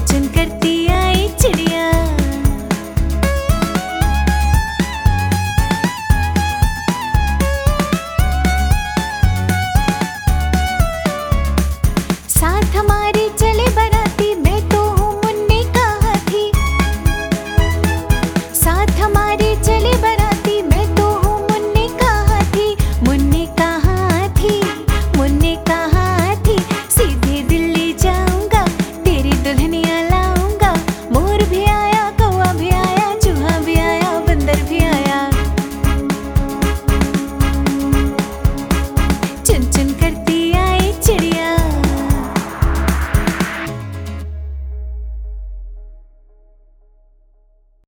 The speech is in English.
Mountain